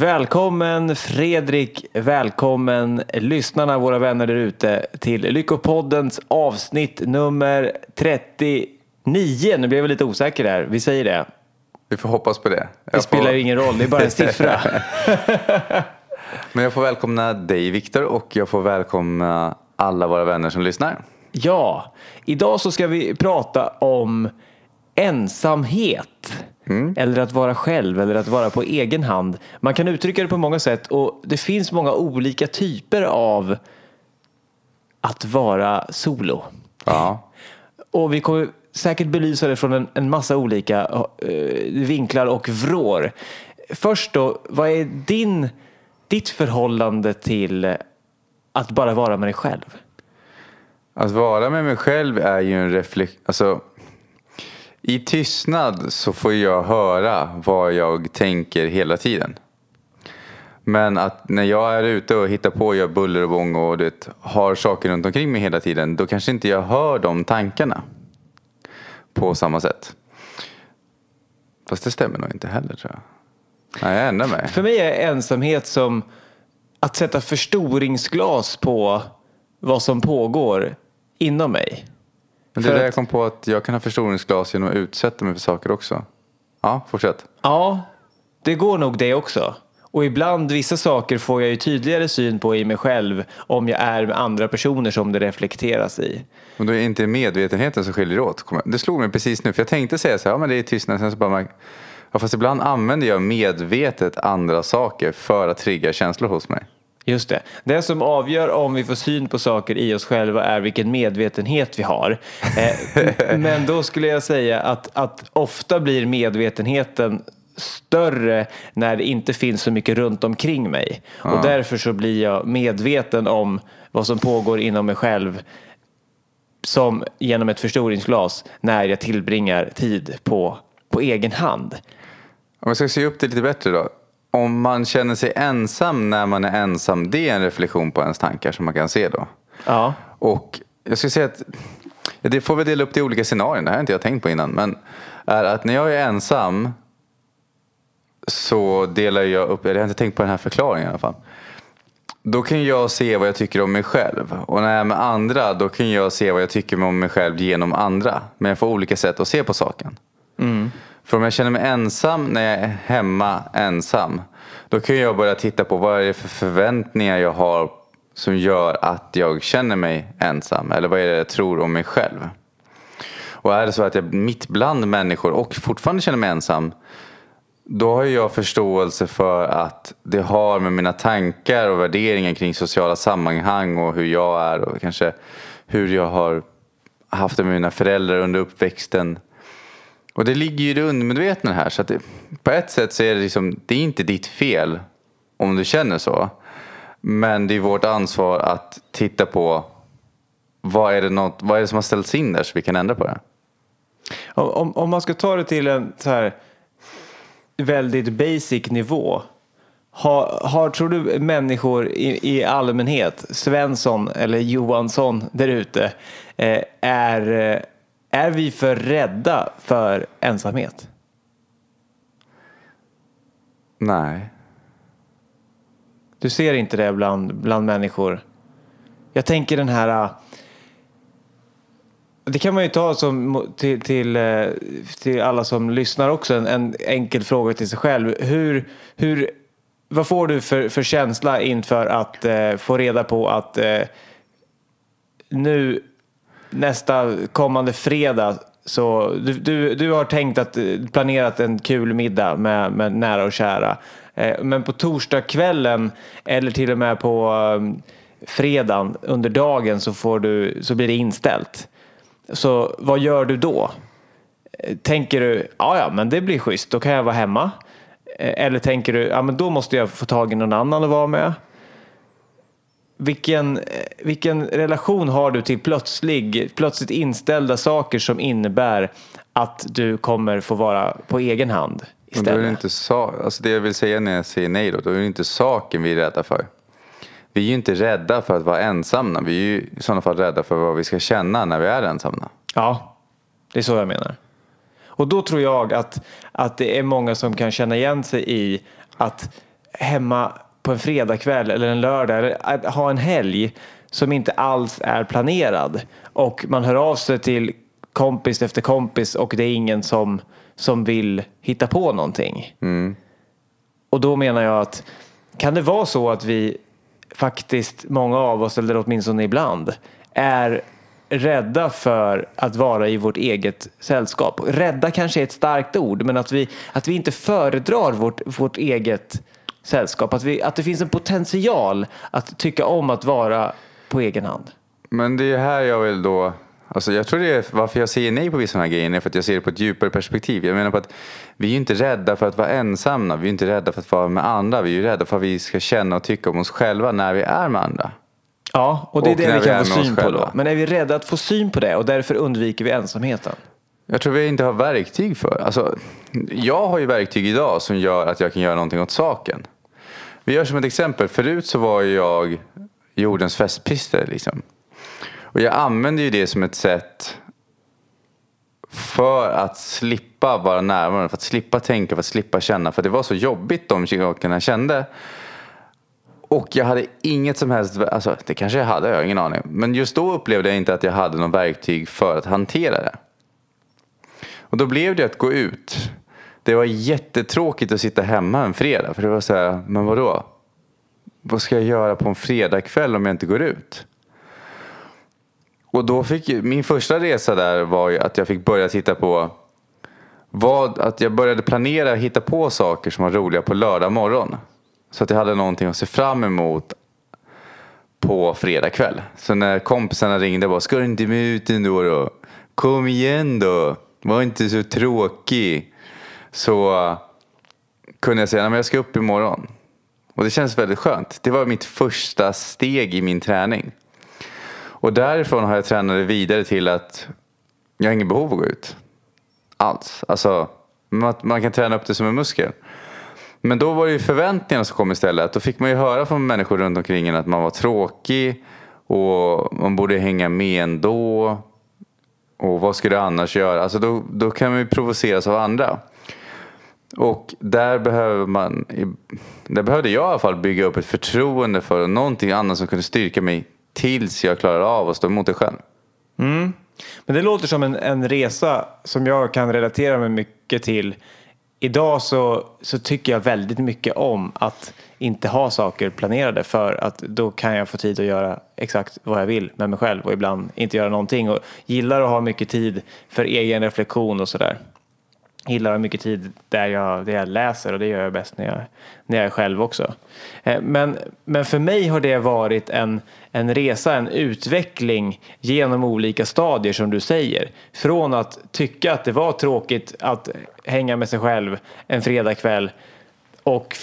Välkommen Fredrik, välkommen lyssnarna, våra vänner där ute till Lyckopoddens avsnitt nummer 39. Nu blev jag lite osäker där, vi säger det. Vi får hoppas på det. Det Jag spelar får... ingen roll, det är bara en siffra. Men jag får välkomna dig Viktor och jag får välkomna alla våra vänner som lyssnar. ja, idag så ska vi prata om ensamhet. Eller att vara själv eller att vara på egen hand. Man kan uttrycka det på många sätt och det finns många olika typer av att vara solo. Ja. Och vi kommer säkert belysa det från en, en massa olika eh, vinklar och vrår. Först då, vad är din, ditt förhållande till att bara vara med dig själv? Att vara med mig själv är ju en reflektion. Alltså, i tystnad så får jag höra vad jag tänker hela tiden. Men att när jag är ute och hittar på och gör buller och bång och det, har saker runt omkring mig hela tiden. Då kanske inte jag hör de tankarna. På samma sätt. Fast det stämmer nog inte heller tror jag. Nej, jag ändrar mig. För mig är ensamhet som att sätta förstoringsglas på vad som pågår inom mig. Men det är där att- jag kom på att jag kan ha förstoringsglas genom att utsätta mig för saker också. Ja, fortsätt. Ja, det går nog det också. Och ibland, vissa saker får jag ju tydligare syn på i mig själv om jag är med andra personer som det reflekteras i. Men då är det inte medvetenheten som skiljer åt. Det slog mig precis nu, för jag tänkte säga så här, ja men det är tystnad, sen så bara man, ja, fast ibland använder jag medvetet andra saker för att trigga känslor hos mig. Just det. Det som avgör om vi får syn på saker i oss själva är vilken medvetenhet vi har. Eh, men då skulle jag säga att, att ofta blir medvetenheten större när det inte finns så mycket runt omkring mig. Och därför så blir jag medveten om vad som pågår inom mig själv som genom ett förstoringsglas när jag tillbringar tid på, på egen hand. Om jag ska se upp det lite bättre då. Om man känner sig ensam när man är ensam, det är en reflektion på ens tankar som man kan se då. Ja, Och jag skulle säga att det får vi dela upp det i olika scenarion, det här har inte jag tänkt på innan. Men är att när jag är ensam så delar jag upp, eller jag har inte tänkt på den här förklaringen i alla fall. Då kan jag se vad jag tycker om mig själv. Och när jag är med andra då kan jag se vad jag tycker om mig själv genom andra. Men jag får olika sätt att se på saken. För om jag känner mig ensam när jag är hemma ensam. Då kan jag börja titta på vad är det för förväntningar jag har som gör att jag känner mig ensam. Eller vad är det jag tror om mig själv. Och är det så att jag är mitt bland människor och fortfarande känner mig ensam. Då har jag förståelse för att det har med mina tankar och värderingar kring sociala sammanhang och hur jag är och kanske hur jag har haft det med mina föräldrar under uppväxten. Och det ligger ju i det undermedvetna här. Så att det, på ett sätt så är det liksom, det är inte ditt fel om du känner så. Men det är vårt ansvar att titta på vad är det, något, vad är det som har ställts in där så vi kan ändra på det. Om, om, om man ska ta det till en så här väldigt basic nivå. Har, har, tror du människor i, i allmänhet, Svensson eller Johansson där ute, eh, är, eh, är vi för rädda för ensamhet? Nej. Du ser inte det bland, bland människor. Jag tänker den här... äh, Det kan man ju ta som, till, till, äh, till alla som lyssnar också, en, en enkel fråga till sig själv. Hur, hur, vad får du för, för känsla inför att äh, få reda på att äh, nu nästa kommande fredag så du, du, du har tänkt att eh, planerat en kul middag med, med nära och kära. Eh, men på torsdagskvällen eller till och med på ehm, fredagen under dagen så, får du, så blir det inställt. Så vad gör du då? Eh, tänker du, ja ja men det blir schysst, då kan jag vara hemma. Eller tänker du, ja men då måste jag få tag i någon annan att vara med. Vilken, vilken relation har du till plötslig, plötsligt inställda saker som innebär att du kommer få vara på egen hand Men då är istället? det inte sa- alltså det jag vill säga när jag säger nej då, då är det inte saken vi är rädda för. Vi är ju inte rädda för att vara ensamma. Vi är ju i sådana fall rädda för vad vi ska känna när vi är ensamma. Ja, det är så jag menar. Och då tror jag att, att det är många som kan känna igen sig i att hemma på en fredagkväll eller en lördag eller att ha en helg som inte alls är planerad och man hör av sig till kompis efter kompis och det är ingen som, som vill hitta på någonting. Och då menar jag att kan det vara så att vi faktiskt, många av oss, eller åtminstone ibland, är rädda för att vara i vårt eget sällskap. Rädda kanske är ett starkt ord, men att vi, att vi inte föredrar vårt, vårt eget sällskap. Att, vi, att det finns en potential att tycka om att vara på egen hand. Men det är här jag vill då... Alltså jag tror det är varför jag säger nej på vissa sådana här grejer är för att jag ser det på ett djupare perspektiv. Jag menar på att vi är ju inte rädda för att vara ensamma. Vi är inte rädda för att vara med andra. Vi är ju rädda för att vi ska känna och tycka om oss själva när vi är med andra. Ja, och det är Och det vi vi kan få med oss syn på då. Men är vi rädda att få syn på det och därför undviker vi ensamheten? Jag tror vi inte har verktyg för. Alltså, jag har ju verktyg idag som gör att jag kan göra någonting åt saken. Vi gör som ett exempel. Förut så var ju jag jordens festpister. Liksom. Och jag använde ju det som ett sätt för att slippa vara närvarande, för att slippa tänka, för att slippa känna. För det var så jobbigt de sakerna jag kände. Och jag hade inget som helst, alltså det kanske jag hade, jag har ingen aning. Men just då upplevde jag inte att jag hade något verktyg för att hantera det. Och då blev det att gå ut. Det var jättetråkigt att sitta hemma en fredag. För det var så här, men vadå? Vad ska jag göra på en fredagkväll om jag inte går ut? Och då fick min första resa där var ju att jag fick börja titta på vad, att jag började planera, hitta på saker som var roliga på lördag morgon. Så att jag hade någonting att se fram emot på fredag kväll. Så när kompisarna ringde och bara, ska du inte med ut ändå då? Kom igen då, var inte så tråkig. Så uh, kunde jag säga, men jag ska upp imorgon. Och det känns väldigt skönt. Det var mitt första steg i min träning. Och därifrån har jag tränat det vidare till att jag har inget behov av att gå ut. Alls. Alltså, man, man kan träna upp det som en muskel. Men då var det ju förväntningarna som kom istället. Då fick man ju höra från människor runt omkring en att man var tråkig och man borde hänga med ändå. Och vad ska du annars göra? Alltså då, då kan man ju provoceras av andra. Och där behöver man, där behövde jag i alla fall bygga upp ett förtroende för någonting annat som kunde styrka mig tills jag klarade av att stå emot det själv. Mm. Men det låter som en, en resa som jag kan relatera mig mycket till. Idag så, så tycker jag väldigt mycket om att inte ha saker planerade för att då kan jag få tid att göra exakt vad jag vill med mig själv och ibland inte göra någonting och gillar att ha mycket tid för egen reflektion och sådär. Gillar att ha mycket tid där jag, där jag läser och det gör jag bäst när jag, när jag är själv också. Eh, men, men för mig har det varit en, en resa, en utveckling genom olika stadier som du säger. Från att tycka att det var tråkigt att hänga med sig själv en fredagkväll och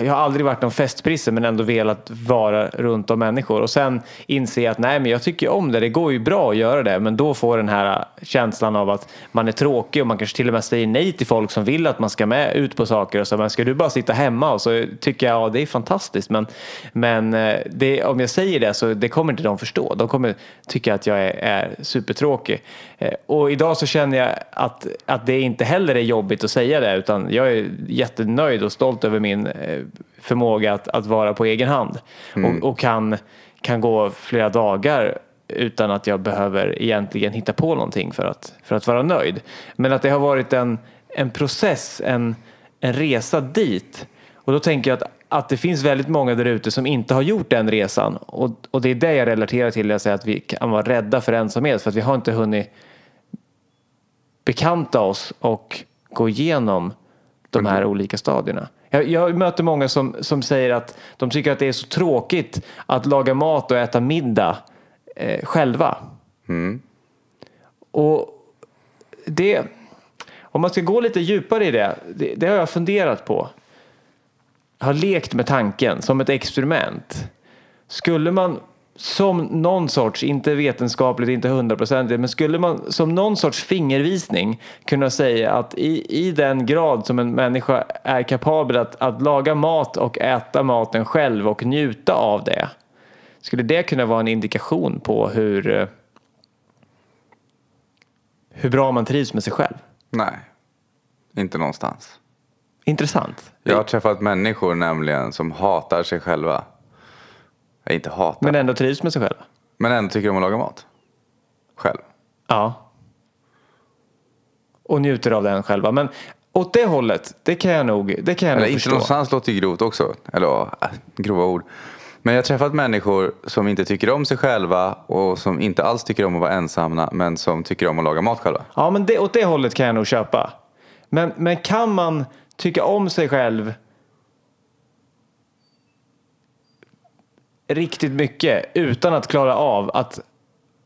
jag har aldrig varit någon festprisse men ändå velat vara runt om människor. Och sen inse att nej men jag tycker om det, det går ju bra att göra det. Men då får den här känslan av att man är tråkig och man kanske till och med säger nej till folk som vill att man ska med ut på saker och så. Men ska du bara sitta hemma? Och så tycker jag ja det är fantastiskt. Men, men eh, det, om jag säger det så det kommer inte de förstå, de kommer tycka att jag är, är supertråkig. Eh, och idag så känner jag att, att det inte heller är jobbigt att säga det utan jag är jättenöjd och stolt över min eh, förmåga att, att vara på egen hand och, och kan, kan gå flera dagar utan att jag behöver egentligen hitta på någonting för att, för att vara nöjd. Men att det har varit en, en process, en, en resa dit. Och då tänker jag att, att det finns väldigt många där ute som inte har gjort den resan. Och, och det är det jag relaterar till när jag säger att vi kan vara rädda för ensamhet. För att vi har inte hunnit bekanta oss och gå igenom de här olika stadierna. Jag, jag möter många som, som säger att de tycker att det är så tråkigt att laga mat och äta middag eh, själva. Och det, om man ska gå lite djupare i det, det, det har jag funderat på. Jag har lekt med tanken som ett experiment. Skulle man som någon sorts, inte vetenskapligt, inte hundraprocentigt, men skulle man som någon sorts fingervisning kunna säga att i, i den grad som en människa är kapabel att, att laga mat och äta maten själv och njuta av det, skulle det kunna vara en indikation på hur, eh, hur bra man trivs med sig själv? Nej, inte någonstans. Intressant. Jag har träffat människor nämligen som hatar sig själva. Jag inte hatar, Men men, ändå trivs med sig själva. ändå tycker om att laga mat. Själv. Ja. Och njuter av den själva. Men åt det hållet, det kan jag nog, det kan jag Eller nog inte förstå. någonstans låter ju grovt också. Eller äh, grova ord. Men jag har träffat människor som inte tycker om sig själva och som inte alls tycker om att vara ensamma men som tycker om att laga mat själva. Ja, men det, åt det hållet kan jag nog köpa. Men, men kan man tycka om sig själv riktigt mycket utan att klara av att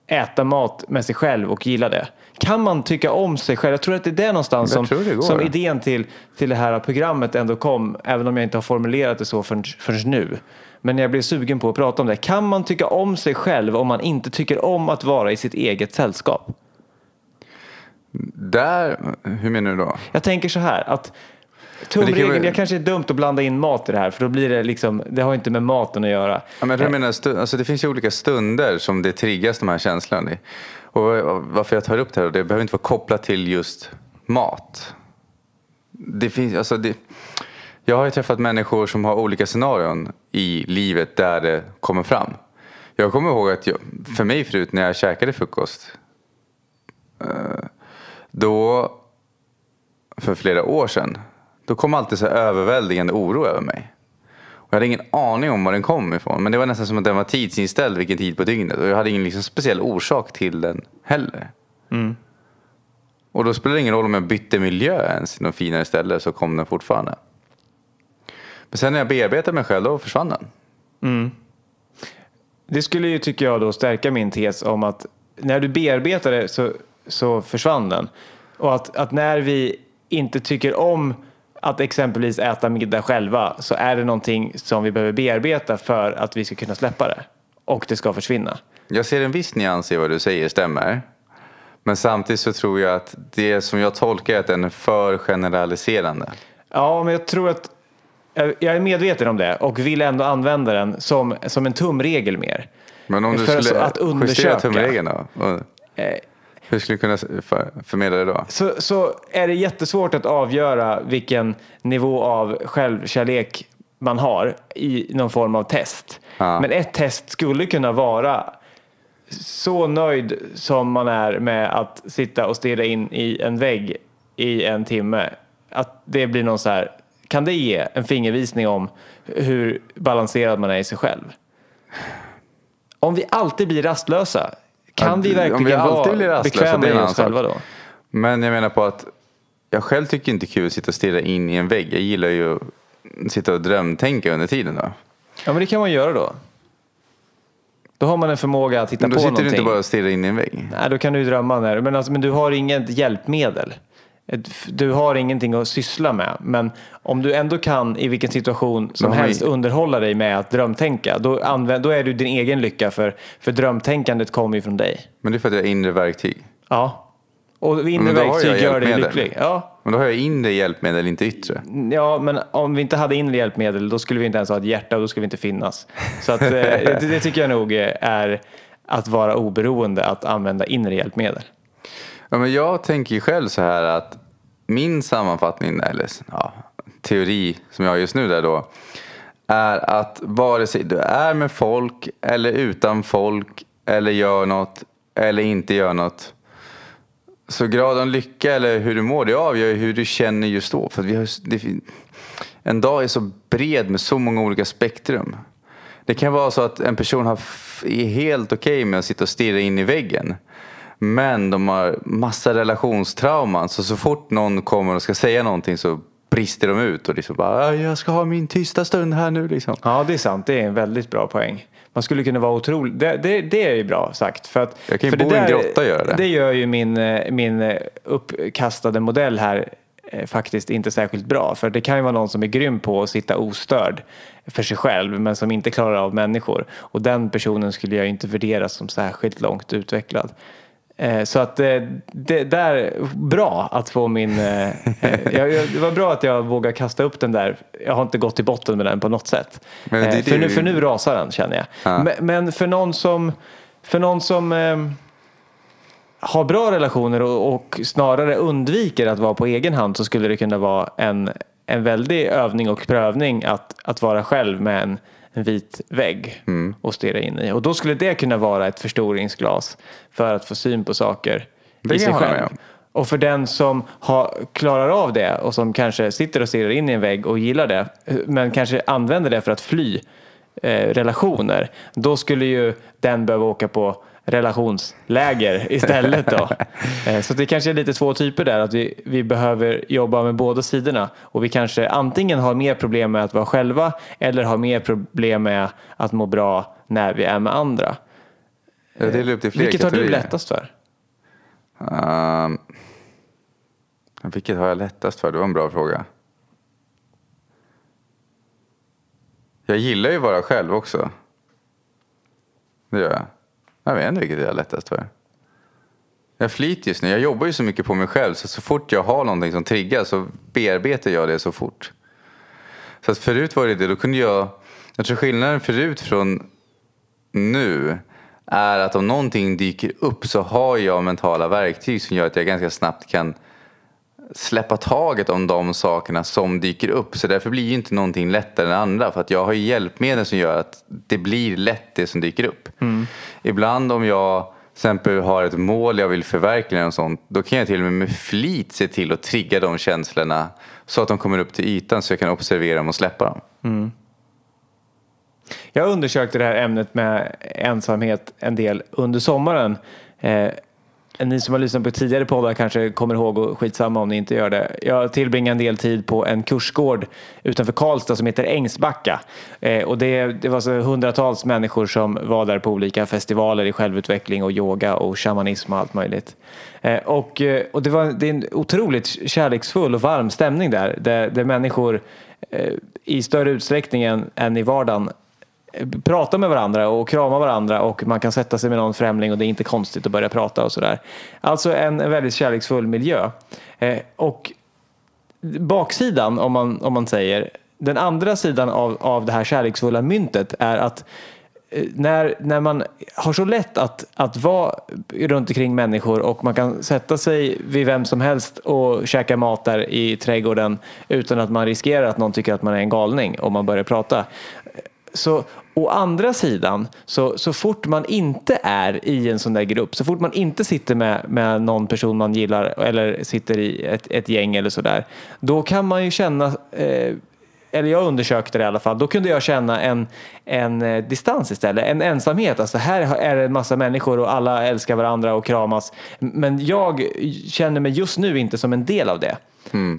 äta mat med sig själv och gilla det? Kan man tycka om sig själv? Jag tror att det är där någonstans som, det som idén till, till det här programmet ändå kom, även om jag inte har formulerat det så förrän, förrän nu. Men jag blev sugen på att prata om det. Kan man tycka om sig själv om man inte tycker om att vara i sitt eget sällskap? Där, hur menar du då? Jag tänker så här att Kan tumregeln, vara- det kanske är dumt att blanda in mat i det här för då blir det liksom, det har inte med maten att göra. Ja, men jag menar, stu- alltså det finns ju olika stunder som det triggas de här känslorna. i. Och varför jag tar upp det här, det behöver inte vara kopplat till just mat. Det finns, alltså det, jag har ju träffat människor som har olika scenarion i livet där det kommer fram. Jag kommer ihåg att jag, för mig förut när jag käkade frukost, eh, då, för flera år sedan, då kom alltid så överväldigande oro över mig. Och jag hade ingen aning om var den kom ifrån. Men det var nästan som att den var tidsinställd vilken tid på dygnet. Och jag hade ingen liksom speciell orsak till den heller. Och då spelade det ingen roll om jag bytte miljö ens till något finare ställe så kom den fortfarande. Men sen när jag bearbetade mig själv då försvann den. Det skulle ju, tycker jag, då stärka min tes om att när du bearbetar det så, så försvann den. Och att, att när vi inte tycker om att exempelvis äta middag själva så är det någonting som vi behöver bearbeta för att vi ska kunna släppa det. Och det ska försvinna. Jag ser en viss nyans i vad du säger stämmer. Men samtidigt så tror jag att det som jag tolkar är att den är för generaliserande. Ja, men jag tror att jag är medveten om det och vill ändå använda den som, som en tumregel mer. Men om du För skulle att undersöka. justera tumregeln då? Eh, Hur skulle du kunna för, förmedla det då? så, så är det jättesvårt att avgöra vilken nivå av självkärlek man har i någon form av test. Ja. Men ett test skulle kunna vara så nöjd som man är med att sitta och stirra in i en vägg i en timme. Att det blir någon så här, kan det ge en fingervisning om hur balanserad man är i sig själv? Om vi alltid blir rastlösa, kan vi vi verkligen alltid vara bekväma i oss själva då? Men jag menar på att jag själv tycker inte det är kul att sitta och stirra in i en vägg. Jag gillar ju att sitta och drömtänka under tiden då. Ja, men det kan man göra då. Då har man en förmåga att hitta Men då på sitter någonting. du inte bara och stirrar in i en vägg. Nej, då kan du ju drömma. När, men, alltså, men du har inget hjälpmedel. Du har ingenting att syssla med. Men om du ändå kan i vilken situation som helst underhålla dig med att drömtänka. Då, använd, då är du din egen lycka för, för drömtänkandet kommer ju från dig. Men det är för att jag har inre verktyg. Ja. Och inre verktyg gör dig lycklig. Ja. Men då har jag inre hjälpmedel, inte yttre. Ja, men om vi inte hade inre hjälpmedel då skulle vi inte ens ha ett hjärta och då skulle vi inte finnas. Så att, eh, det, det tycker jag nog eh, är att vara oberoende, att använda inre hjälpmedel. Ja, men jag tänker ju själv så här att min sammanfattning, eller ja, teori som jag har just nu där då, är att vare sig du är med folk eller utan folk eller gör något eller inte gör något. Så graden av lycka eller hur du mår, det avgör ju hur du känner just då. För att vi har, det, en dag är så bred med så många olika spektrum. Det kan vara så att en person har är helt okej med att sitta och stirra in i väggen. Men de har massa relationstrauman. Så så fort någon kommer och ska säga någonting så brister de ut och liksom bara "Ah, jag ska ha min tysta stund här nu liksom. Ja, det är sant. Det är en väldigt bra poäng. Man skulle kunna vara otrolig. Det, det, det är ju bra sagt. För att, Jag kan ju för bo det i en grotta och göra det. Det gör ju min, eh, min eh, uppkastade modell här eh, faktiskt inte särskilt bra. För det kan ju vara någon som är grym på att sitta ostörd för sig själv men som inte klarar av människor. Och den personen skulle jag inte värdera som särskilt långt utvecklad. Eh, Så att eh, det där, bra att få min, eh, jag, det var bra att jag vågade kasta upp den där. Jag har inte gått till botten med den på något sätt. Det för, nu, för nu rasar den känner jag. Ja. Men, men för någon som, för någon som eh, har bra relationer och, och snarare undviker att vara på egen hand så skulle det kunna vara en, en väldig övning och prövning att, att vara själv med en, en vit vägg Mm. och stirra in i. Och då skulle det kunna vara ett förstoringsglas för att få syn på saker Det i sig själv. Och för den som har, klarar av det och som kanske sitter och stirrar in i en vägg och gillar det men kanske använder det för att fly eh, relationer då skulle ju den behöva åka på relationsläger istället då. Eh, Så det kanske är lite två typer där, att vi, vi behöver jobba med båda sidorna och vi kanske antingen har mer problem med att vara själva eller har mer problem med att må bra när vi är med andra. Upp det i fler Vilket har du kategorier. lättast för? Ehm, vilket har jag lättast för? Det var en bra fråga. Jag gillar ju att vara själv också. Det gör jag. Jag vet inte vilket jag har lättast för. Jag flyter just nu. Jag jobbar ju så mycket på mig själv så så fort jag har någonting som triggar så bearbetar jag det så fort. Så att förut var det det, då kunde jag... Jag tror skillnaden förut från nu är att om någonting dyker upp så har jag mentala verktyg som gör att jag ganska snabbt kan släppa taget om de sakerna som dyker upp. Så därför blir ju inte någonting lättare än andra. För att jag har ju hjälpmedel som gör att det blir lätt det som dyker upp. Ibland om jag till exempel har ett mål jag vill förverkliga och sånt. Då kan jag till och med med flit se till att trigga de känslorna. Så att de kommer upp till ytan så jag kan observera dem och släppa dem. Jag undersökte det här ämnet med ensamhet en del under sommaren. Eh, ni som har lyssnat på tidigare poddar kanske kommer ihåg och skitsamma om ni inte gör det. Jag tillbringade en del tid på en kursgård utanför Karlstad som heter Ängsbacka. Eh, och det, det var så hundratals människor som var där på olika festivaler i självutveckling och yoga och shamanism och allt möjligt. Eh, och, eh, och det, var, det är en otroligt kärleksfull och varm stämning där. Där, där människor eh, i större utsträckning än, än i vardagen prata med varandra och krama varandra och man kan sätta sig med någon främling och det är inte konstigt att börja prata och sådär. Alltså en, en väldigt kärleksfull miljö. Eh, och baksidan, om man, om man säger, den andra sidan av, av det här kärleksfulla myntet är att eh, när, när man har så lätt att, att vara runt omkring människor och man kan sätta sig vid vem som helst och käka mat där i trädgården utan att man riskerar att någon tycker att man är en galning om man börjar prata. Så å andra sidan, så, så fort man inte är i en sån där grupp, så fort man inte sitter med, med någon person man gillar eller sitter i ett, ett gäng eller sådär, då kan man ju känna eh, eller jag undersökte det i alla fall, då kunde jag känna en, en eh, distans istället, en ensamhet. Alltså här är det en massa människor och alla älskar varandra och kramas. Men jag känner mig just nu inte som en del av det.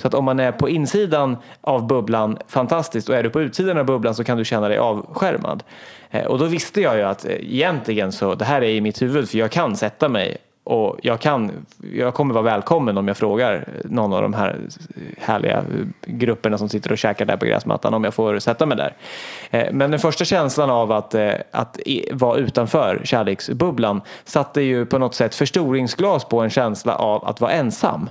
Så att om man är på insidan av bubblan, fantastiskt, och är du på utsidan av bubblan så kan du känna dig avskärmad. Eh, Och då visste jag ju att eh, egentligen så, det här är i mitt huvud, för jag kan sätta mig och jag, kan, jag kommer vara välkommen om jag frågar någon av de här härliga grupperna som sitter och käkar där på gräsmattan om jag får sätta mig där. Eh, Men den första känslan av att, eh, att vara utanför kärleksbubblan satte ju på något sätt förstoringsglas på en känsla av att vara ensam.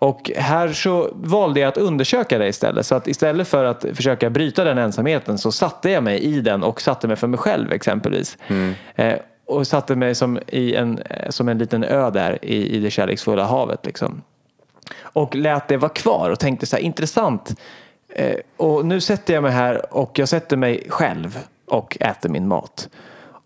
Och här så valde jag att undersöka det istället. Så att istället för att försöka bryta den ensamheten så satte jag mig i den och satte mig för mig själv exempelvis. Eh, och satte mig som, i en, eh, som en liten ö där i, i det kärleksfulla havet. Liksom. Och lät det vara kvar och tänkte så här intressant. Eh, och nu sätter jag mig här och jag sätter mig själv och äter min mat.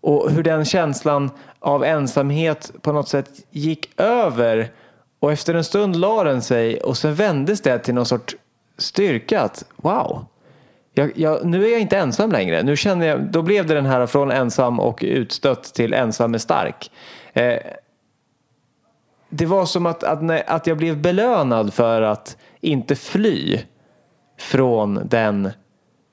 Och hur den känslan av ensamhet på något sätt gick över och efter en stund la den sig och sen vändes det till någon sorts styrka att wow, jag, jag, nu är jag inte ensam längre. Nu känner jag, då blev det den här från ensam och utstött till ensam är stark. Eh, det var som att, att, att jag blev belönad för att inte fly från den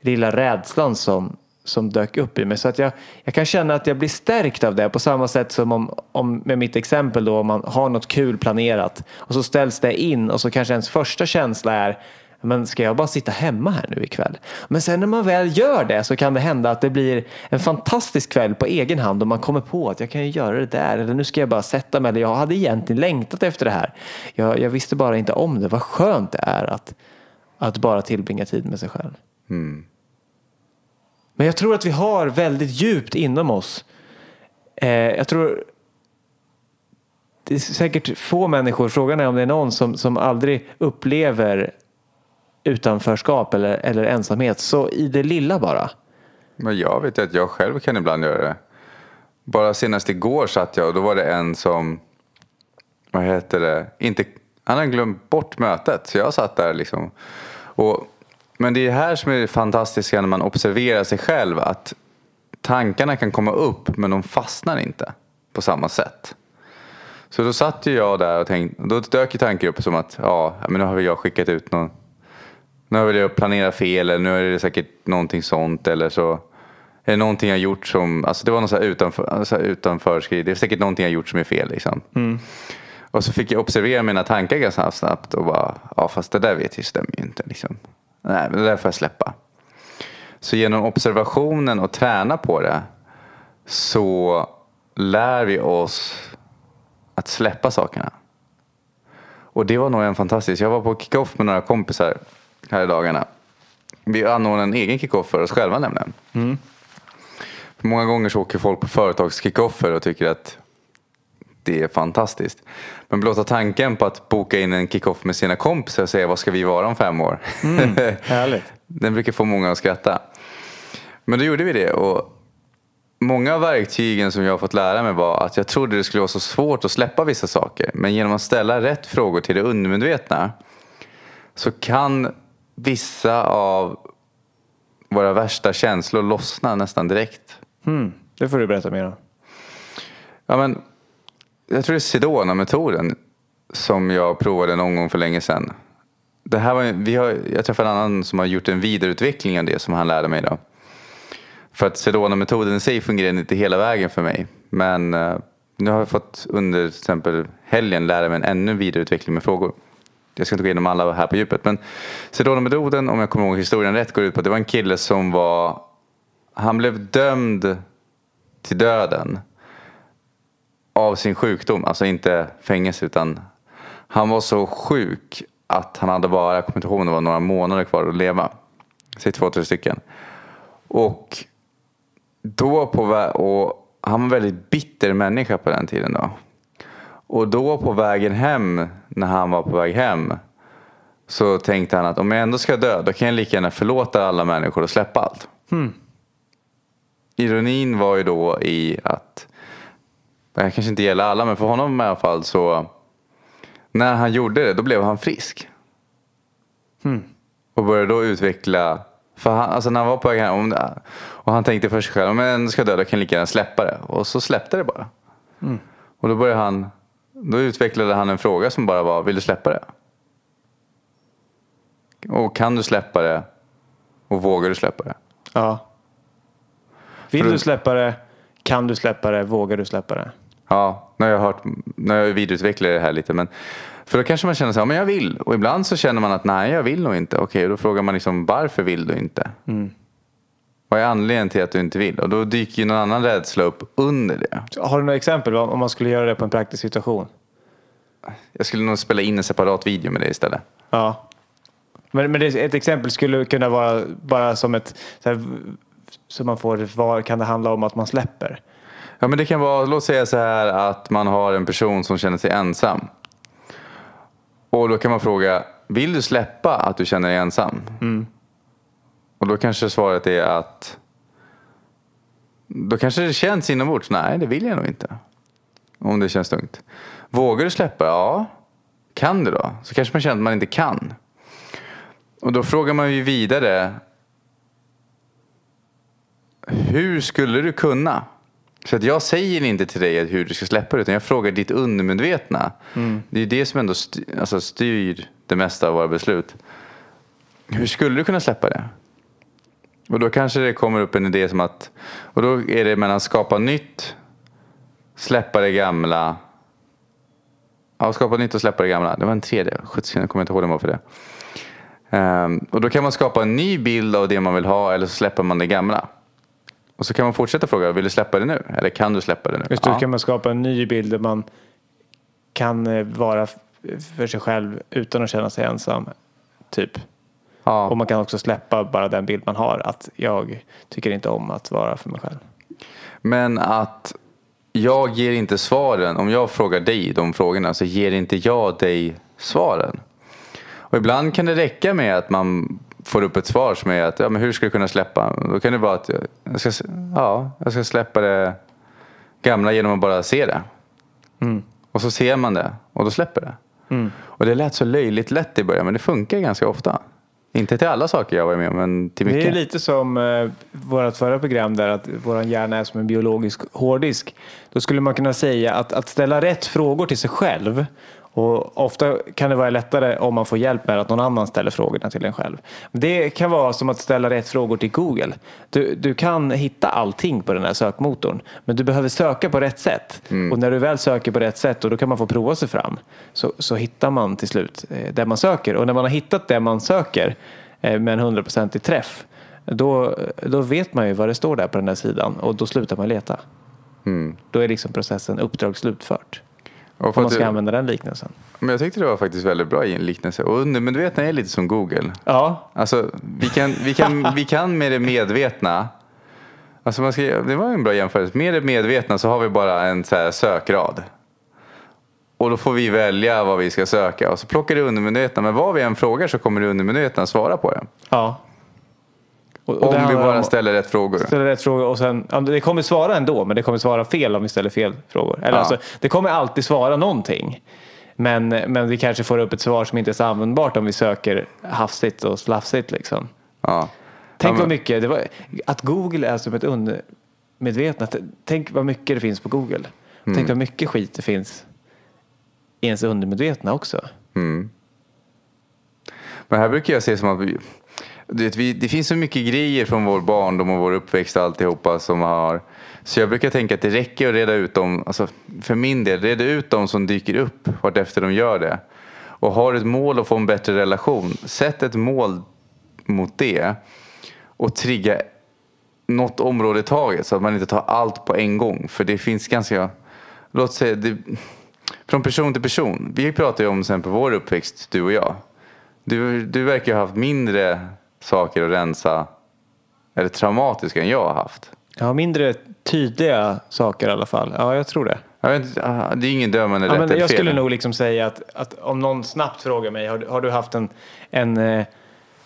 lilla rädslan som, som dök upp i mig. Så att jag, jag kan känna att jag blir stärkt av det på samma sätt som om, om med mitt exempel då om man har något kul planerat och så ställs det in och så kanske ens första känsla är men ska jag bara sitta hemma här nu ikväll? Men sen när man väl gör det så kan det hända att det blir en fantastisk kväll på egen hand och man kommer på att jag kan ju göra det där eller nu ska jag bara sätta mig eller jag hade egentligen längtat efter det här. Jag, jag visste bara inte om det. Vad skönt det är att, att bara tillbringa tid med sig själv. Men jag tror att vi har väldigt djupt inom oss. Eh, jag tror det är säkert få människor, frågan är om det är någon som, som aldrig upplever utanförskap eller, eller ensamhet. Så i det lilla bara. Men jag vet att jag själv kan ibland göra det. Bara senast igår satt jag och då var det en som, vad heter det, inte, han hade glömt bort mötet. Så jag satt där liksom. Och, men det är det här som är det fantastiska när man observerar sig själv. Att tankarna kan komma upp men de fastnar inte på samma sätt. Så då satt ju jag där och tänkte, då dök ju tanken upp som att ja, men nu har väl jag skickat ut någon, nu har väl jag planerat fel eller nu är det säkert någonting sånt eller så är det någonting jag gjort som, alltså det var något så här utanför, så här utanför det är säkert någonting jag gjort som är fel liksom. Mm. Och så fick jag observera mina tankar ganska snabbt och bara, ja fast det där vet jag stämmer ju inte liksom. Nej, men det där får jag släppa. Så genom observationen och träna på det så lär vi oss att släppa sakerna. Och det var nog en fantastisk, jag var på kickoff med några kompisar här i dagarna. Vi anordnade en egen kickoff för oss själva nämligen. Mm. Många gånger så åker folk på företagskickoffer och tycker att det är fantastiskt. Men blotta tanken på att boka in en kickoff med sina kompisar och säga vad ska vi vara om fem år? Mm, härligt. Den brukar få många att skratta. Men då gjorde vi det och många av verktygen som jag har fått lära mig var att jag trodde det skulle vara så svårt att släppa vissa saker. Men genom att ställa rätt frågor till det undermedvetna så kan vissa av våra värsta känslor lossna nästan direkt. Mm, det får du berätta mer om. Ja, men, jag tror det är Sedona-metoden som jag provade någon gång för länge sedan. Det här var, vi har, jag träffade en annan som har gjort en vidareutveckling av det som han lärde mig. Då. För att Sedona-metoden i sig fungerar inte hela vägen för mig. Men uh, nu har jag fått under till exempel helgen lära mig en ännu vidareutveckling med frågor. Jag ska inte gå igenom alla här på djupet. Men Sedona-metoden, om jag kommer ihåg historien rätt, går ut på att det var en kille som var... Han blev dömd till döden av sin sjukdom. Alltså inte fängelse utan han var så sjuk att han hade bara, jag kommer inte ihåg om det var några månader kvar att leva. Säg två, tre stycken. Och då på och han var en väldigt bitter människa på den tiden då. Och då på vägen hem, när han var på väg hem, så tänkte han att om jag ändå ska dö, då kan jag lika gärna förlåta alla människor och släppa allt. Hmm. Ironin var ju då i att, det här kanske inte gäller alla, men för honom i alla fall så, när han gjorde det, då blev han frisk. Hmm. Och började då utveckla för han, alltså när han var på väg hem och han tänkte för sig själv om jag ändå ska dö då kan jag lika gärna släppa det. Och så släppte det bara. Mm. Och då började han, då utvecklade han en fråga som bara var, vill du släppa det? Och kan du släppa det? Och vågar du släppa det? Ja. Vill du- släppa det? Kan du släppa det? Vågar du släppa det? Ja, nu har jag hört, nu har jag vidareutvecklat det här lite. Men, för då kanske man känner så här, men jag vill. Och ibland så känner man att nej, jag vill nog inte. Okej, då frågar man liksom varför vill du inte? Mm. Vad är anledningen till att du inte vill? Och då dyker ju någon annan rädsla upp under det. Har du några exempel om man skulle göra det på en praktisk situation? Jag skulle nog spela in en separat video med det istället. Ja. Men, men ett exempel skulle kunna vara bara som ett... Så, här, så man får, vad kan det handla om att man släpper? Ja men det kan vara, låt säga så här att man har en person som känner sig ensam. Och då kan man fråga, vill du släppa att du känner dig ensam? Och då kanske svaret är att då kanske det känns inombords, nej det vill jag nog inte. Om det känns tungt. Vågar du släppa? Ja. Kan du då? Så kanske man känner att man inte kan. Och då frågar man ju vidare. Hur skulle du kunna? Så att jag säger inte till dig hur du ska släppa det utan jag frågar ditt undermedvetna. Det är ju det som ändå styr, alltså styr det mesta av våra beslut. Hur skulle du kunna släppa det? Och då kanske det kommer upp en idé som att, och då är det mellan skapa nytt, släppa det gamla. Ja, skapa nytt och släppa det gamla. Det var en tredje, 70 sekunder, jag kommer inte ihåg den var för det. Ehm, och då kan man skapa en ny bild av det man vill ha eller så släpper man det gamla. Och så kan man fortsätta fråga, vill du släppa det nu? Eller kan du släppa det nu? Just då Ja. kan man skapa en ny bild där man kan eh, vara för sig själv utan att känna sig ensam. Typ. Ja. Och man kan också släppa bara den bild man har. Att jag tycker inte om att vara för mig själv. Men att jag ger inte svaren. Om jag frågar dig de frågorna så ger inte jag dig svaren. Och ibland kan det räcka med att man får upp ett svar som är att ja, men hur ska du kunna släppa? Då kan det vara att jag ska, ja, jag ska släppa det gamla genom att bara se det. Mm. Och så ser man det och då släpper det. Och det lät så löjligt lätt i början men det funkar ganska ofta. Inte till alla saker jag varit med om men till Det mycket. är lite som eh, vårt förra program där att vår hjärna är som en biologisk hårddisk. Då skulle man kunna säga att, att ställa rätt frågor till sig själv och ofta kan det vara lättare om man får hjälp med att någon annan ställer frågorna till en själv. Det kan vara som att ställa rätt frågor till Google. Du, du kan hitta allting på den här sökmotorn men du behöver söka på rätt sätt. Och när du väl söker på rätt sätt och då kan man få prova sig fram så, så hittar man till slut eh, det man söker. Och när man har hittat det man söker eh, med en hundraprocentig träff då, då vet man ju vad det står där på den här sidan och då slutar man leta. Mm. Då är liksom processen uppdrag slutfört. Om man ska du, använda den liknelsen. men jag tyckte det var faktiskt väldigt bra i en liknelse. Och undermedvetna är lite som Google. Ja, Alltså, vi kan, vi kan, vi kan med det medvetna, alltså man ska, det var en bra jämförelse, med det medvetna så har vi bara en så sökrad. Och då får vi välja vad vi ska söka och så plockar det undermedvetna, men vad vi än frågar så kommer det undermedvetna svara på det. ja. Och, och Om vi bara om- ställer rätt frågor. ställer rätt fråga och sen, ja, det kommer svara ändå, men det kommer svara fel om vi ställer fel frågor. Eller Ja. alltså, det kommer alltid svara någonting. Men, men vi kanske får upp ett svar som inte är så användbart om vi söker hafsigt och slafsigt. Liksom. Ja. Tänk Ja, vad men- mycket, det var, att Google är som ett undermedvetna. Tänk vad mycket det finns på Google. Mm. Tänk vad mycket skit det finns i ens undermedvetna också. Mm. Men här brukar jag se som att vi, du vet, vi, det finns så mycket grejer från vår barndom och vår uppväxt och alltihopa som har. Så jag brukar tänka att det räcker att reda ut dem, alltså för min del, reda ut dem som dyker upp vartefter de gör det. Och har ett mål att få en bättre relation, sätt ett mål mot det och trigga något område i taget så att man inte tar allt på en gång. För det finns ganska, låt säga, det, från person till person. Vi pratar ju om till exempel vår uppväxt, du och jag. Du, du verkar ha haft mindre saker att rensa, eller traumatiska än jag har haft. Ja, mindre tydliga saker i alla fall. Ja, jag tror det. Jag vet, ah, det är ingen dömande Ja, rätt men eller jag fel. skulle nog liksom säga att, att om någon snabbt frågar mig, har, du- har du haft en, en, eh,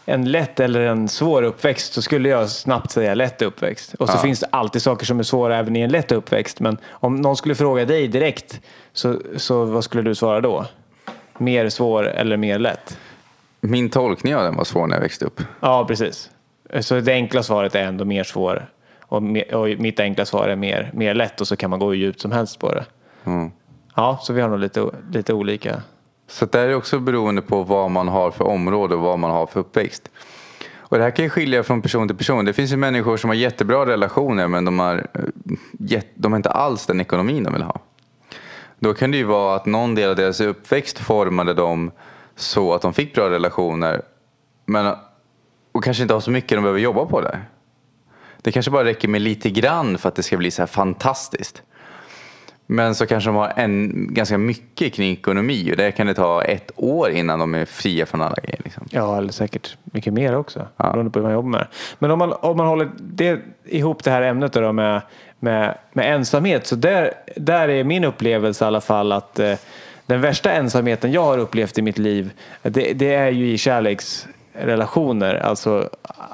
en lätt eller en svår uppväxt så skulle jag snabbt säga lätt uppväxt. Och så Ja. finns det alltid saker som är svåra även i en lätt uppväxt. Men om någon skulle fråga dig direkt, så, så vad skulle du svara då? Mer svår eller mer lätt? Min tolkning av den var svår när jag växte upp. Ja, precis. Så det enkla svaret är ändå mer svår. Och, mer, och mitt enkla svar är mer, mer lätt och så kan man gå hur djupt som helst på det. Mm. Ja, så vi har nog lite, lite olika. Så det är också beroende på vad man har för område och vad man har för uppväxt. Och det här kan ju skilja från person till person. Det finns ju människor som har jättebra relationer men de har, eh, de har inte alls den ekonomin de vill ha. Då kan det ju vara att någon del av deras uppväxt formade dem så att de fick bra relationer men, och kanske inte har så mycket de behöver jobba på där. Det kanske bara räcker med lite grann för att det ska bli så här fantastiskt. Men så kanske de har en, ganska mycket kring ekonomi och där kan det ta ett år innan de är fria från alla grejer. Liksom. Ja, eller säkert mycket mer också. Ja. Beroende på hur man jobbar med. Men om man, om man håller det, ihop det här ämnet då med, med, med ensamhet. Så där, där är min upplevelse i alla fall att eh, den värsta ensamheten jag har upplevt i mitt liv det, det är ju i kärleksrelationer. Alltså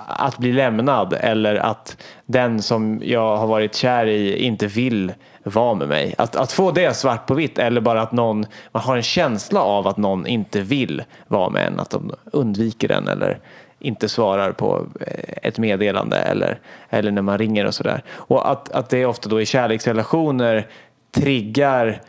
att bli lämnad eller att den som jag har varit kär i inte vill vara med mig. Att, att få det svart på vitt eller bara att någon, man har en känsla av att någon inte vill vara med en. Att de undviker den eller inte svarar på eh, ett meddelande eller, eller när man ringer och sådär. Och att, att det ofta då i kärleksrelationer triggar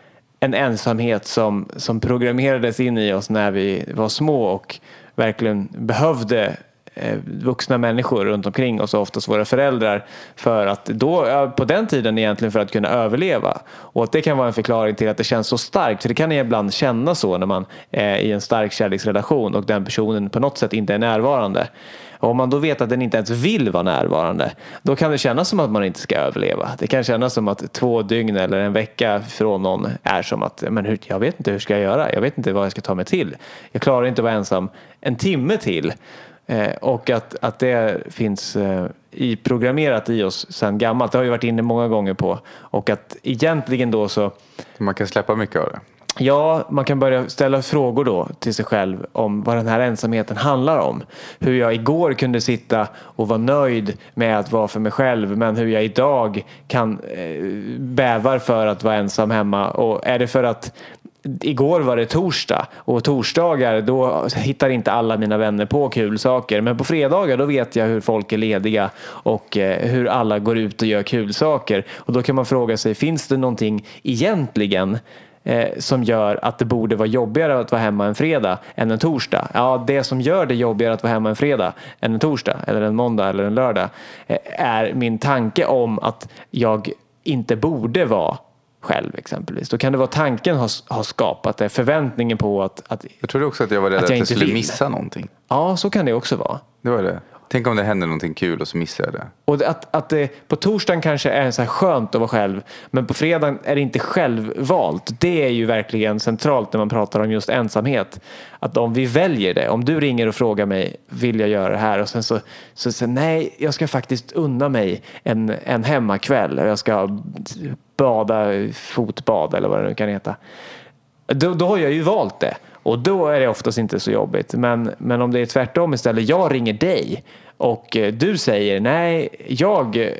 en ensamhet som, som programmerades in i oss när vi var små och verkligen behövde eh, vuxna människor runt omkring oss, oftast våra föräldrar, för att då, på den tiden egentligen för att kunna överleva. Och att det kan vara en förklaring till att det känns så starkt, för det kan ibland kännas så när man är i en stark kärleksrelation och den personen på något sätt inte är närvarande. Och om man då vet att den inte ens vill vara närvarande, då kan det kännas som att man inte ska överleva. Det kan kännas som att två dygn eller en vecka från någon är som att, men hur, jag vet inte hur ska jag göra? Jag vet inte vad jag ska ta mig till. Jag klarar inte att vara ensam en timme till. Eh, och att, att det finns eh, i, programmerat i oss sedan gammalt. Det har vi varit inne många gånger på. Och att egentligen då så Man kan släppa mycket av det. Ja, man kan börja ställa frågor då till sig själv om vad den här ensamheten handlar om. Hur jag igår kunde sitta och vara nöjd med att vara för mig själv men hur jag idag kan eh, bävar för att vara ensam hemma. Och är det för att Igår var det torsdag och torsdagar då hittar inte alla mina vänner på kul saker. Men på fredagar då vet jag hur folk är lediga och eh, hur alla går ut och gör kul saker. Och då kan man fråga sig, finns det någonting egentligen eh, som gör att det borde vara jobbigare att vara hemma en fredag än en torsdag. Ja, det som gör det jobbigare att vara hemma en fredag än en torsdag eller en måndag eller en lördag eh, är min tanke om att jag inte borde vara själv exempelvis. Då kan det vara tanken har, har skapat det, förväntningen på att, att Jag trodde också att jag var rädd Att att jag jag, inte skulle vill. missa någonting. Ja, så kan det också vara. Det var det. Tänk om det händer någonting kul och så missar jag det. Och att, att det på torsdagen kanske är så här skönt att vara själv men på fredagen är det inte självvalt. Det är ju verkligen centralt när man pratar om just ensamhet. Att om vi väljer det, om du ringer och frågar mig vill jag göra det här och sen så, så säger nej jag ska faktiskt unna mig en, en hemmakväll och jag ska bada fotbad eller vad det nu kan heta. Då, då har jag ju valt det. Och då är det oftast inte så jobbigt. Men, men om det är tvärtom istället. Jag ringer dig och eh, du säger nej, jag, eh,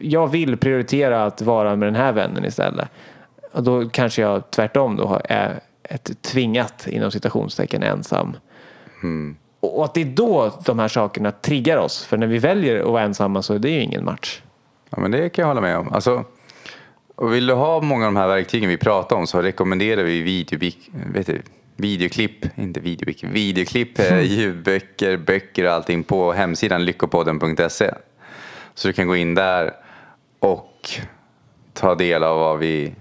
jag vill prioritera att vara med den här vännen istället. Och då kanske jag tvärtom då är ett tvingat inom citationstecken ensam. Och och att det är då de här sakerna triggar oss. För när vi väljer att vara ensamma så är det ju ingen match. Ja, men det kan jag hålla med om. Alltså, och vill du ha många av de här verktygen vi pratar om så rekommenderar vi video, vet du, videoklipp, inte video, videoklipp, eh, ljudböcker, böcker och allting på hemsidan lyckopodden.se. Så du kan gå in där och ta del av vad, vi,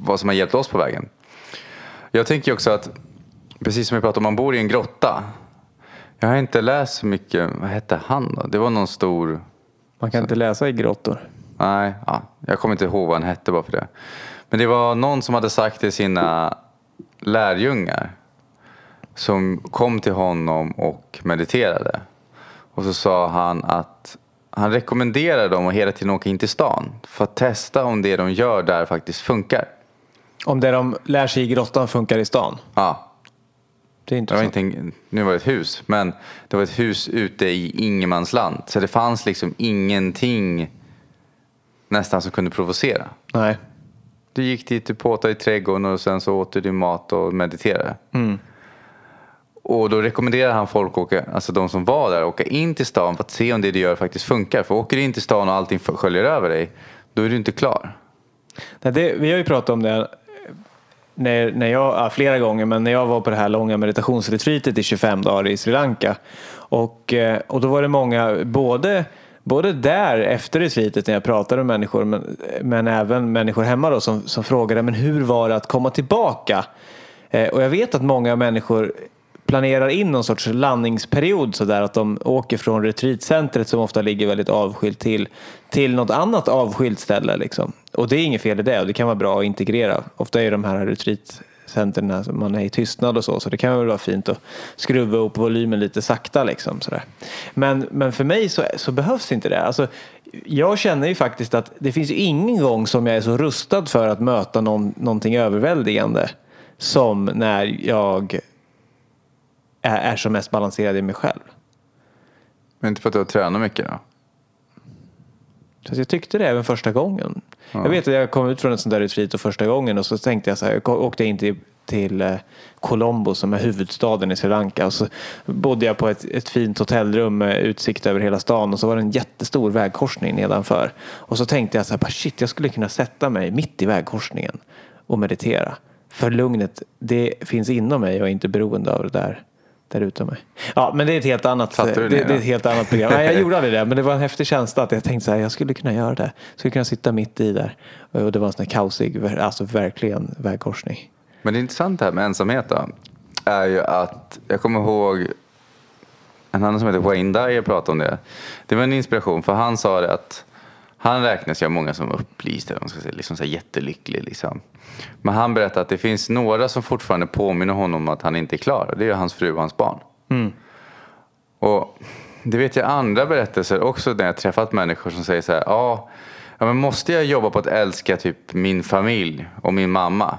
vad som har hjälpt oss på vägen. Jag tänker också att, precis som vi pratade om, man bor i en grotta. Jag har inte läst så mycket, vad hette han då? Det var någon stor Man kan inte läsa i grottor. Nej, ja, jag kommer inte ihåg vad han hette bara för det. Men det var någon som hade sagt till sina lärjungar som kom till honom och mediterade. Och så sa han att han rekommenderar dem att hela tiden åka in till stan för att testa om det de gör där faktiskt funkar. Om det de lär sig i grottan funkar i stan. Ja, Det är det var intressant. inte nu var det ett hus, men det var ett hus ute i ingenmansland. Så det fanns liksom ingenting nästan som kunde provocera. Nej. Du gick dit, du påtade i trädgården och sen så åt du din mat och mediterade. Och då rekommenderar han folk, att åka, alltså de som var där, att åka in till stan för att se om det du gör faktiskt funkar. För åker du in till stan och allting sköljer över dig, då är du inte klar. Nej, det, vi har ju pratat om det när, när jag, ja, flera gånger, men när jag var på det här långa meditationsretreatet i 25 dagar i Sri Lanka. Och, eh, och då var det många, både, både där efter retreatet när jag pratade med människor, men, men även människor hemma då, som, som frågade men hur var det att komma tillbaka? Eh, och jag vet att många människor planerar in någon sorts landningsperiod så där att de åker från retreatcentret som ofta ligger väldigt avskilt till, till något annat avskilt ställe. Liksom. Och det är inget fel i det och det kan vara bra att integrera. Ofta är de här retreatcentren när man är i tystnad och så så det kan väl vara fint att skruva upp volymen lite sakta. Liksom, sådär. Men, men för mig så, så behövs inte det. Alltså, jag känner ju faktiskt att det finns ingen gång som jag är så rustad för att möta någon, någonting överväldigande som när jag är, är som mest balanserad i mig själv. Men inte för att du har tränat mycket då? Så jag tyckte det även första gången. Jag vet att jag kom ut från ett sånt där retreat och första gången och så tänkte jag så här, jag åkte in till, till eh, Colombo som är huvudstaden i Sri Lanka och så bodde jag på ett, ett fint hotellrum med utsikt över hela stan och så var det en jättestor vägkorsning nedanför. Och så tänkte jag så här, shit jag skulle kunna sätta mig mitt i vägkorsningen och meditera. För lugnet, det finns inom mig och är inte beroende av det där där utom mig. Ja, men det är ett helt annat, det, det är ett helt annat program. Nej, jag gjorde aldrig det, men det var en häftig känsla att jag tänkte så här, jag skulle kunna göra det. Jag skulle kunna sitta mitt i där. Och det var en sån här kaosig, alltså verkligen vägkorsning. Men det intressanta här med ensamhet då, är ju att jag kommer ihåg en annan som heter Wayne Dyer pratade om det. Det var en inspiration för han sa det att han räknas ju av många som upplyst, eller man ska säga, liksom så jättelycklig. Liksom. Men han berättade att det finns några som fortfarande påminner honom om att han inte är klar. Det är hans fru och hans barn. Och det vet jag andra berättelser också när jag träffat människor som säger så här. Ja, ja men måste jag jobba på att älska typ min familj och min mamma?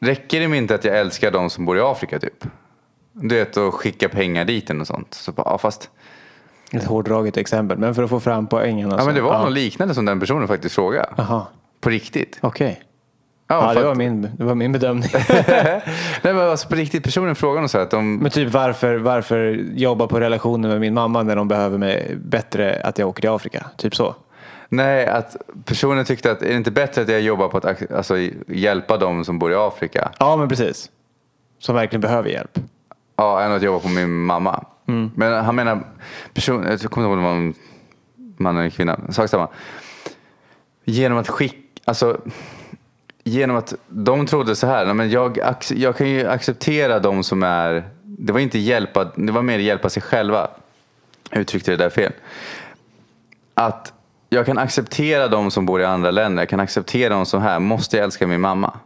räcker det inte att jag älskar de som bor i Afrika typ? Du vet, att skicka pengar dit och sånt. Så bara, ja, fast... Ett hårdraget exempel, men för att få fram poängen. Ja, Alltså. men det var något liknande som den personen faktiskt frågade. Jaha, På riktigt. okej. Ja, Ja, för det var att- min, det var min bedömning. Nej, men alltså på riktigt, personen frågade så att de... Men typ varför, varför jobba på relationen med min mamma när de behöver mig bättre att jag åker till Afrika? Typ så. Nej, att personen tyckte att är det inte bättre att jag jobbar på att alltså, hjälpa dem som bor i Afrika? Ja, men precis. Som verkligen behöver hjälp. Ja, än att jobba på min mamma. Men han menar, person, jag kommer inte ihåg om det var en man eller kvinna, sak samma. Genom att skicka, alltså genom att de trodde så här, "Nej, men jag, jag kan ju acceptera de som är, det var inte hjälpa, det var mer hjälpa sig själva. Jag uttryckte det där fel. Att jag kan acceptera de som bor i andra länder, jag kan acceptera de som är här, måste jag älska min mamma?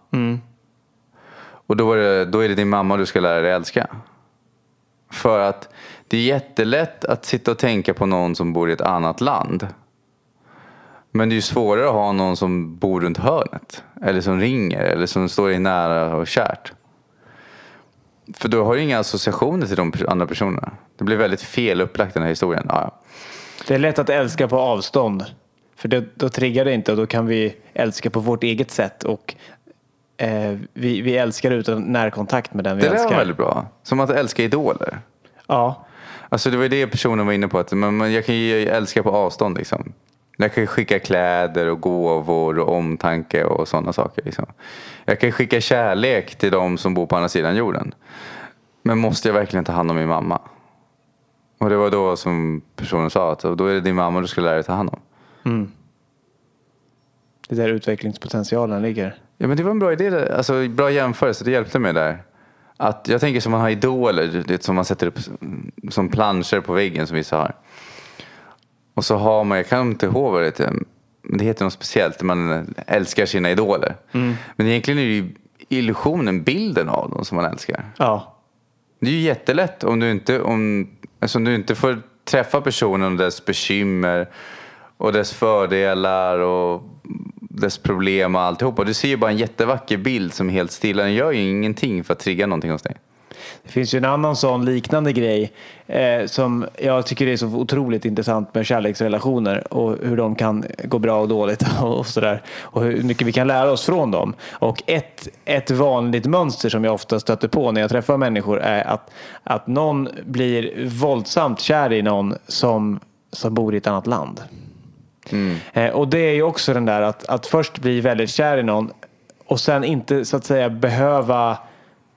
Och då är, det, då är det din mamma du ska lära dig älska. För att det är jättelätt att sitta och tänka på någon som bor i ett annat land. Men det är ju svårare att ha någon som bor runt hörnet. Eller som ringer eller som står dig nära och kärt. För då har du inga associationer till de andra personerna. Det blir väldigt fel upplagt den här historien. Ja, ja. Det är lätt att älska på avstånd. För det, då triggar det inte och då kan vi älska på vårt eget sätt. Och eh, vi, vi älskar utan närkontakt med den vi Det älskar. var väldigt bra. Som att älska idoler. Ja, Alltså det var ju det personen var inne på. Att man, man, jag kan ju älska på avstånd liksom. Jag kan skicka kläder och gåvor och omtanke och sådana saker. Liksom. Jag kan skicka kärlek till de som bor på andra sidan jorden. Men måste jag verkligen ta hand om min mamma? Och det var då som personen sa att då är det din mamma du ska lära dig ta hand om. det är där utvecklingspotentialen ligger. Ja men det var en bra idé, alltså bra jämförelse, det hjälpte mig där. Att jag tänker som man har idoler, det som man sätter upp som planscher på väggen som vissa har. Och så har man, jag kan inte ihåg vad det heter, men det heter något speciellt, man älskar sina idoler. Men egentligen är det ju illusionen, bilden av dem som man älskar. Ja, Det är ju jättelätt om du inte, om, alltså om du inte får träffa personen och dess bekymmer och dess fördelar och dess problem och alltihopa. Du ser ju bara en jättevacker bild som är helt stilla. Den gör ju ingenting för att trigga någonting hos dig. det finns ju en annan sån liknande grej eh, som jag tycker är så otroligt intressant med kärleksrelationer och hur de kan gå bra och dåligt och sådär. Och hur mycket vi kan lära oss från dem. Och ett, ett vanligt mönster som jag ofta stöter på när jag träffar människor är att, att någon blir våldsamt kär i någon som, som bor i ett annat land. Mm. Eh, och det är ju också den där att, att först bli väldigt kär i någon och sen inte så att säga behöva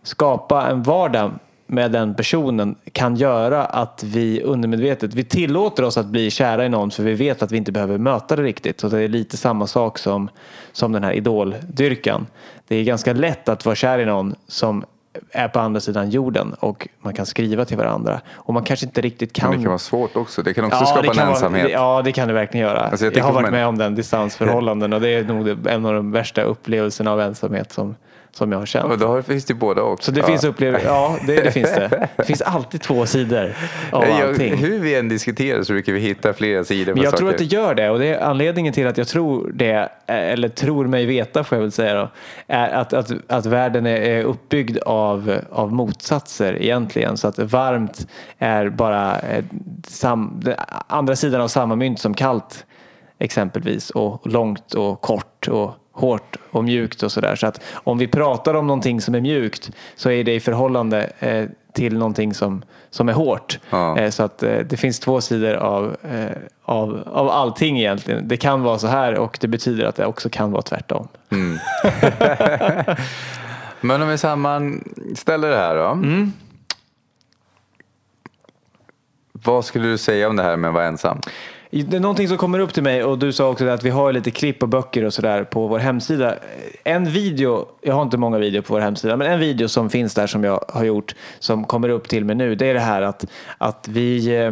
skapa en vardag med den personen kan göra att vi undermedvetet, vi tillåter oss att bli kära i någon för vi vet att vi inte behöver möta det riktigt. Så det är lite samma sak som, som den här idoldyrkan. Det är ganska lätt att vara kär i någon som är på andra sidan jorden och man kan skriva till varandra. Och man kanske inte riktigt kan... Men det kan vara svårt också. Det kan också det skapa en kan ensamhet. Vara, ja, det kan det verkligen göra. Alltså, jag jag, har varit med om den distansförhållanden och det är nog en av de värsta upplevelserna av ensamhet som, som jag har känt. Och då finns det båda också. Så det Ja. finns upplevelser, ja det, det finns det. Det finns alltid två sidor av jag, allting. hur vi än diskuterar så brukar vi hitta flera sidor Men jag saker. tror att det gör det och det är anledningen till att jag tror det, eller tror mig veta får jag väl säga då, är att, att, att världen är- uppbyggd av, av motsatser egentligen. Så att varmt är bara eh, sam, andra sidan av samma mynt som kallt exempelvis och långt och kort och hårt och mjukt och sådär. Så att om vi pratar om någonting som är mjukt så är det i förhållande eh, till någonting som, som är hårt. Ja. Eh, så att eh, det finns två sidor av, eh, av, av allting egentligen. Det kan vara så här och det betyder att det också kan vara tvärtom. Men om vi sammanställer det här då. Mm. Vad skulle du säga om det här med att vara ensam? Det är någonting som kommer upp till mig och du sa också att vi har lite klipp och böcker och sådär på vår hemsida. En video, jag har inte många videor på vår hemsida, men en video som finns där som jag har gjort som kommer upp till mig nu, det är det här att, att vi eh,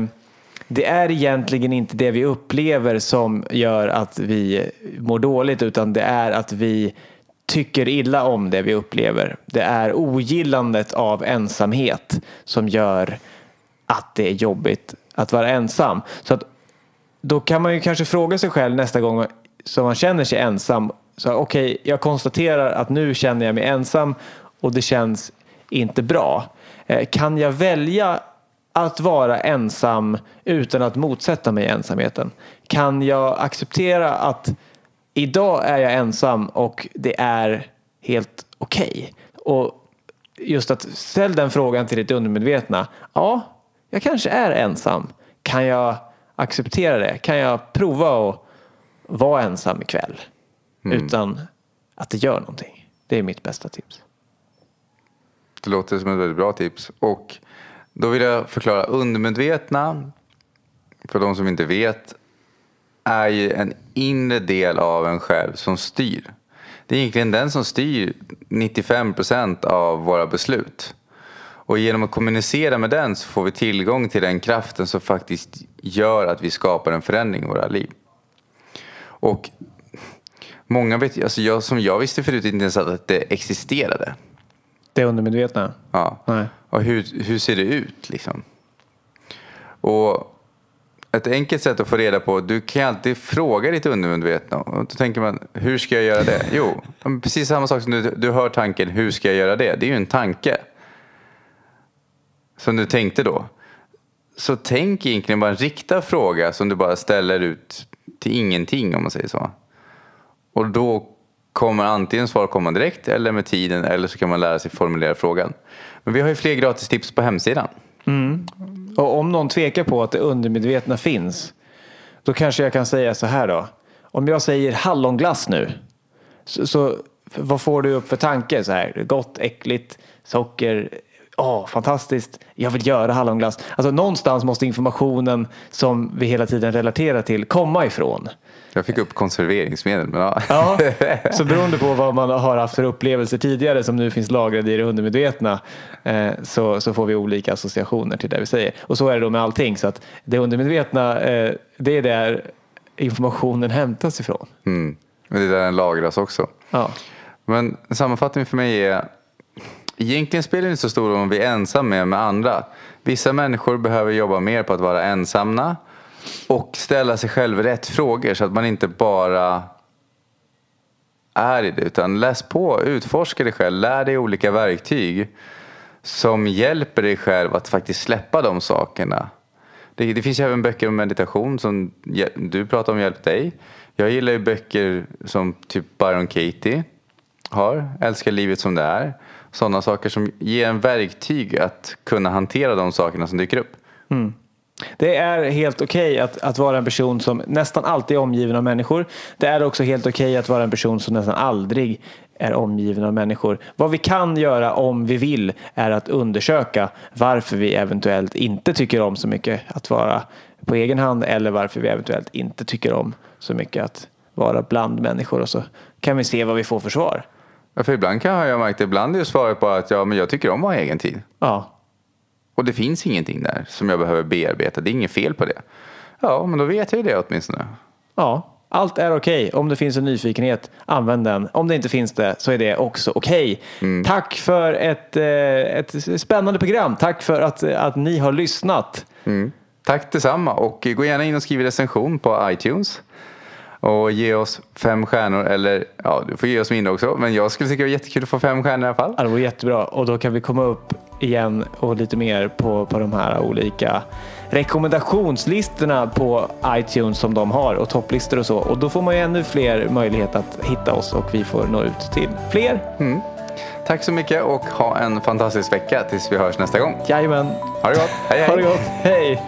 det är egentligen inte det vi upplever som gör att vi mår dåligt utan det är att vi tycker illa om det vi upplever. Det är ogillandet av ensamhet som gör att det är jobbigt att vara ensam. Så att då kan man ju kanske fråga sig själv nästa gång som man känner sig ensam Okej, okej, jag konstaterar att nu känner jag mig ensam och det känns inte bra. Eh, kan jag välja att vara ensam utan att motsätta mig ensamheten? Kan jag acceptera att idag är jag ensam och det är helt okej? Och just att ställ den frågan till ditt undermedvetna. Ja, jag kanske är ensam. Kan jag acceptera det? Kan jag prova att vara ensam ikväll? Utan att det gör någonting. Det är mitt bästa tips. Det låter som ett väldigt bra tips. Och då vill jag förklara. Undermedvetna, för de som inte vet, är ju en inre del av en själv som styr. Det är egentligen den som styr 95% av våra beslut. Och genom att kommunicera med den så får vi tillgång till den kraften som faktiskt gör att vi skapar en förändring i våra liv. Och många vet, alltså jag, som jag visste förut inte ens att det existerade. Det undermedvetna? Ja. Nej. Och hur, hur ser det ut liksom? Och ett enkelt sätt att få reda på, du kan ju alltid fråga ditt undermedvetna. Och då tänker man, hur ska jag göra det? Jo, precis samma sak som du, du hör tanken, hur ska jag göra det? Det är ju en tanke. Som du tänkte då. Så tänk egentligen bara en riktad fråga som du bara ställer ut till ingenting om man säger så. Och då kommer antingen svar komma direkt eller med tiden eller så kan man lära sig formulera frågan. Men vi har ju fler gratis tips på hemsidan. Mm. Och om någon tvekar på att det undermedvetna finns, då kanske jag kan säga så här då. Om jag säger hallonglass nu, så, så vad får du upp för tanke? Så här, gott, äckligt, socker, åh, fantastiskt, jag vill göra hallonglass. Alltså någonstans måste informationen som vi hela tiden relaterar till komma ifrån. Jag fick upp konserveringsmedel. Men ja. Ja, så beroende på vad man har haft för upplevelser tidigare som nu finns lagrade i det undermedvetna eh, så, så får vi olika associationer till det vi säger. Och så är det då med allting. Så att det undermedvetna, eh, det är där informationen hämtas ifrån. Mm. Och det är där den lagras också. Ja. Men en sammanfattning för mig är Egentligen spelar det inte så stor roll om vi är ensamma med andra. Vissa människor behöver jobba mer på att vara ensamma och ställa sig själv rätt frågor så att man inte bara är i det. Utan läs på, utforska dig själv, lär dig olika verktyg som hjälper dig själv att faktiskt släppa de sakerna. Det, det finns ju även böcker om meditation som du pratar om hjälpt dig. Jag gillar ju böcker som typ Byron Katie har, Älska livet som det är. Sådana saker som ger en verktyg att kunna hantera de sakerna som dyker upp. Mm. Det är helt okej att, att vara en person som nästan alltid är omgiven av människor. Det är också helt okej att vara en person som nästan aldrig är omgiven av människor. Vad vi kan göra om vi vill är att undersöka varför vi eventuellt inte tycker om så mycket att vara på egen hand eller varför vi eventuellt inte tycker om så mycket att vara bland människor och så kan vi se vad vi får för svar. Ja, för ibland kan jag märkt, ibland är svaret bara att ja, men jag tycker om att ha egen tid. Ja, Och det finns ingenting där som jag behöver bearbeta. Det är inget fel på det. Ja, men då vet jag ju det åtminstone. ja. Allt är okej. Om det finns en nyfikenhet, använd den. Om det inte finns det så är det också okej. Tack för ett, eh, ett spännande program. Tack för att, att ni har lyssnat. Mm. Tack detsamma och gå gärna in och skriv recension på iTunes. Och ge oss fem stjärnor eller ja, du får ge oss mindre också. Men jag skulle tycka det var jättekul att få fem stjärnor i alla fall. Ja, det var jättebra och då kan vi komma upp igen och lite mer på, på de här olika rekommendationslistorna på iTunes som de har och topplistor och så. Och då får man ju ännu fler möjlighet att hitta oss och vi får nå ut till fler. Tack så mycket och ha en fantastisk vecka tills vi hörs nästa gång. Jajamän. Ha det gott. Hej hej. Ha det gott. Hej.